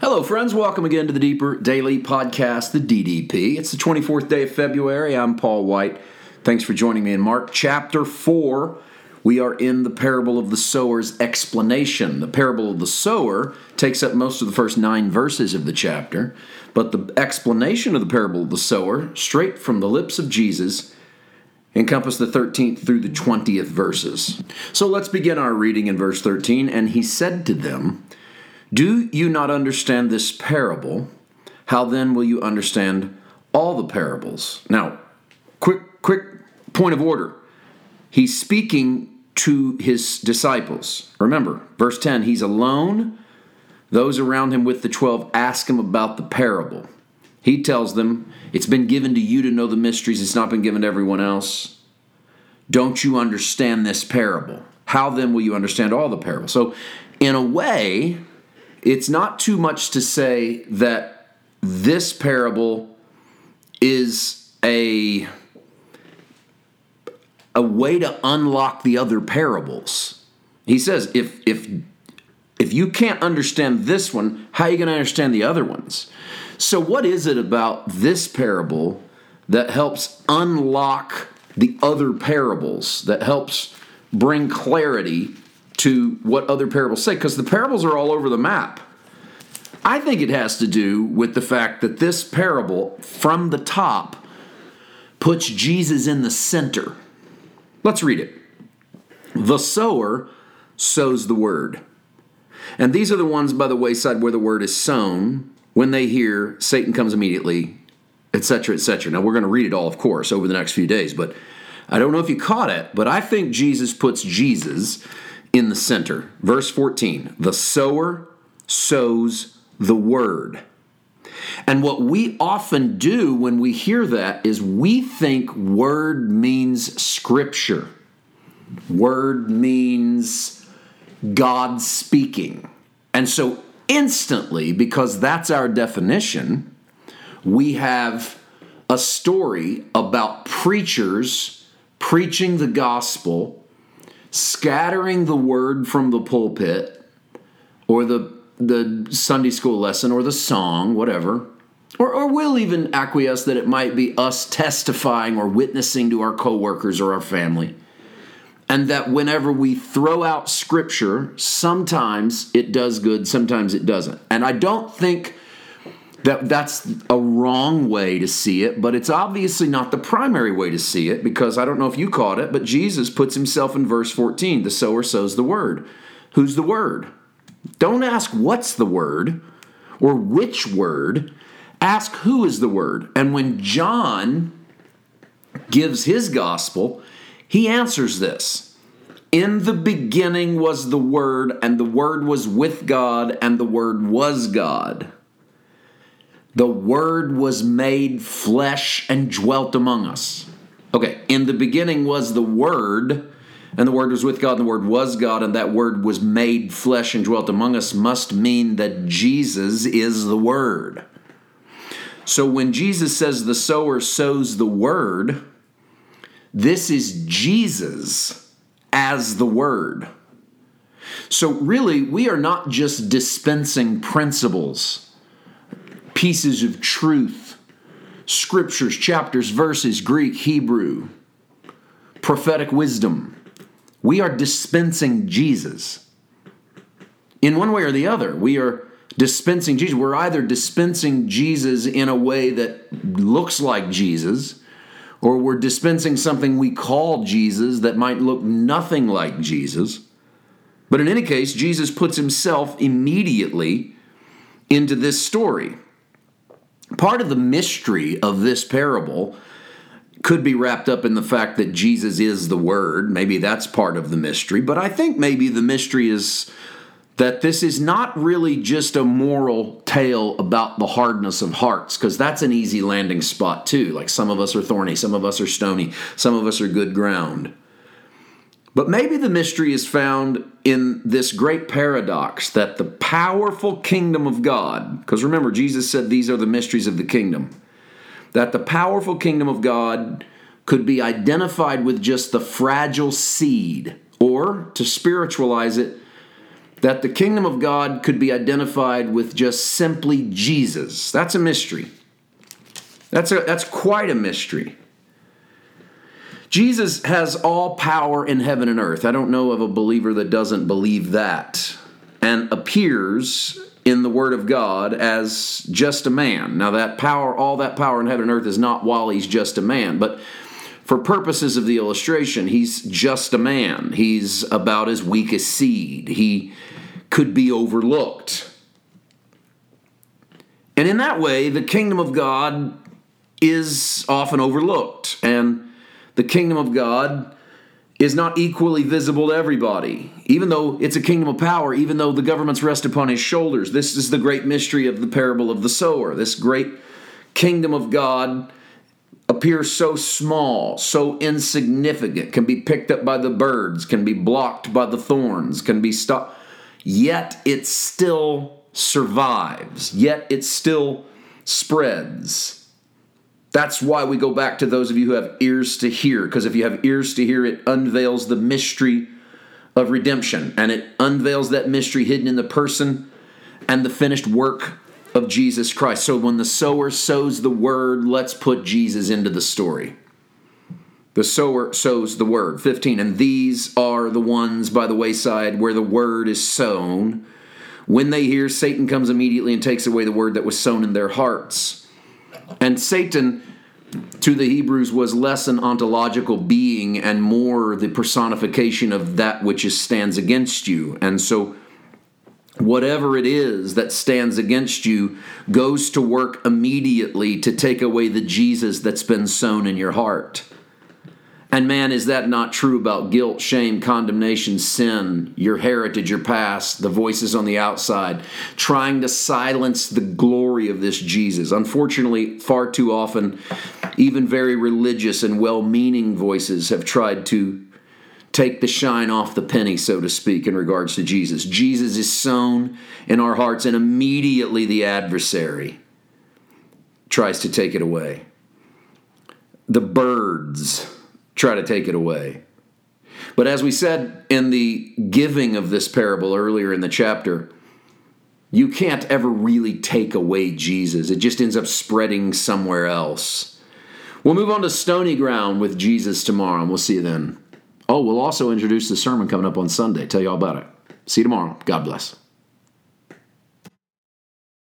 Hello, friends. Welcome again to the Deeper Daily Podcast, the DDP. It's the 24th day of February. I'm Paul White. Thanks for joining me in Mark chapter 4. We are in the parable of the sower's explanation. The parable of the sower takes up most of the first nine verses of the chapter, but the explanation of the parable of the sower, straight from the lips of Jesus, encompass the 13th through the 20th verses. So let's begin our reading in verse 13. And he said to them, Do you not understand this parable? How then will you understand all the parables? Now, quick, quick point of order. He's speaking to his disciples. Remember, verse 10 he's alone. Those around him with the 12 ask him about the parable. He tells them, It's been given to you to know the mysteries, it's not been given to everyone else. Don't you understand this parable? How then will you understand all the parables? So, in a way, it's not too much to say that this parable is a a way to unlock the other parables. He says, if if if you can't understand this one, how are you going to understand the other ones? So, what is it about this parable that helps unlock the other parables, that helps bring clarity to what other parables say? Because the parables are all over the map. I think it has to do with the fact that this parable, from the top, puts Jesus in the center. Let's read it. The sower sows the word. And these are the ones by the wayside where the word is sown. When they hear, Satan comes immediately, etc., etc. Now, we're going to read it all, of course, over the next few days, but I don't know if you caught it, but I think Jesus puts Jesus in the center. Verse 14 The sower sows the word. And what we often do when we hear that is we think word means scripture. Word means God speaking. And so instantly, because that's our definition, we have a story about preachers preaching the gospel, scattering the word from the pulpit or the the Sunday school lesson or the song, whatever. Or, or we'll even acquiesce that it might be us testifying or witnessing to our coworkers or our family. And that whenever we throw out scripture, sometimes it does good, sometimes it doesn't. And I don't think that that's a wrong way to see it, but it's obviously not the primary way to see it because I don't know if you caught it, but Jesus puts himself in verse 14 the sower sows the word. Who's the word? Don't ask what's the word or which word. Ask who is the word. And when John gives his gospel, he answers this In the beginning was the Word, and the Word was with God, and the Word was God. The Word was made flesh and dwelt among us. Okay, in the beginning was the Word and the Word was with God, and the Word was God, and that Word was made flesh and dwelt among us, must mean that Jesus is the Word. So when Jesus says the sower sows the Word, this is Jesus as the Word. So really, we are not just dispensing principles, pieces of truth, scriptures, chapters, verses, Greek, Hebrew, prophetic wisdom. We are dispensing Jesus. In one way or the other, we are dispensing Jesus. We're either dispensing Jesus in a way that looks like Jesus, or we're dispensing something we call Jesus that might look nothing like Jesus. But in any case, Jesus puts himself immediately into this story. Part of the mystery of this parable could be wrapped up in the fact that Jesus is the Word. Maybe that's part of the mystery. But I think maybe the mystery is that this is not really just a moral tale about the hardness of hearts, because that's an easy landing spot too. Like some of us are thorny, some of us are stony, some of us are good ground. But maybe the mystery is found in this great paradox that the powerful kingdom of God, because remember, Jesus said these are the mysteries of the kingdom that the powerful kingdom of God could be identified with just the fragile seed, or to spiritualize it, that the kingdom of God could be identified with just simply Jesus. That's a mystery. That's, a, that's quite a mystery. Jesus has all power in heaven and earth. I don't know of a believer that doesn't believe that and appears in the Word of God as just a man. Now, that power, all that power in heaven and earth is not while he's just a man, but for purposes of the illustration, he's just a man. He's about as weak as seed. He could be overlooked. And in that way, the kingdom of God is often overlooked. And the kingdom of God is not equally visible to everybody. Even though it's a kingdom of power, even though the governments rest upon his shoulders. This is the great mystery of the parable of the sower. This great kingdom of God appears so small, so insignificant, can be picked up by the birds, can be blocked by the thorns, can be stopped. Yet it still survives, yet it still spreads. That's why we go back to those of you who have ears to hear, because if you have ears to hear, it unveils the mystery of redemption and it unveils that mystery hidden in the person and the finished work of Jesus Christ. So when the sower sows the word, let's put Jesus into the story. The sower sows the word. 15. And these are the ones by the wayside where the word is sown. When they hear, Satan comes immediately and takes away the word that was sown in their hearts. And Satan, to the Hebrews, was less an ontological being and more the personification of that which is, stands against you. And so, whatever it is that stands against you goes to work immediately to take away the Jesus that's been sown in your heart. And man, is that not true about guilt, shame, condemnation, sin, your heritage, your past, the voices on the outside, trying to silence the glory of this Jesus? Unfortunately, far too often, even very religious and well meaning voices have tried to take the shine off the penny, so to speak, in regards to Jesus. Jesus is sown in our hearts, and immediately the adversary tries to take it away. The birds try to take it away. But as we said in the giving of this parable earlier in the chapter, you can't ever really take away Jesus. It just ends up spreading somewhere else. We'll move on to stony ground with Jesus tomorrow, and we'll see you then. Oh, we'll also introduce the sermon coming up on Sunday. Tell you all about it. See you tomorrow. God bless.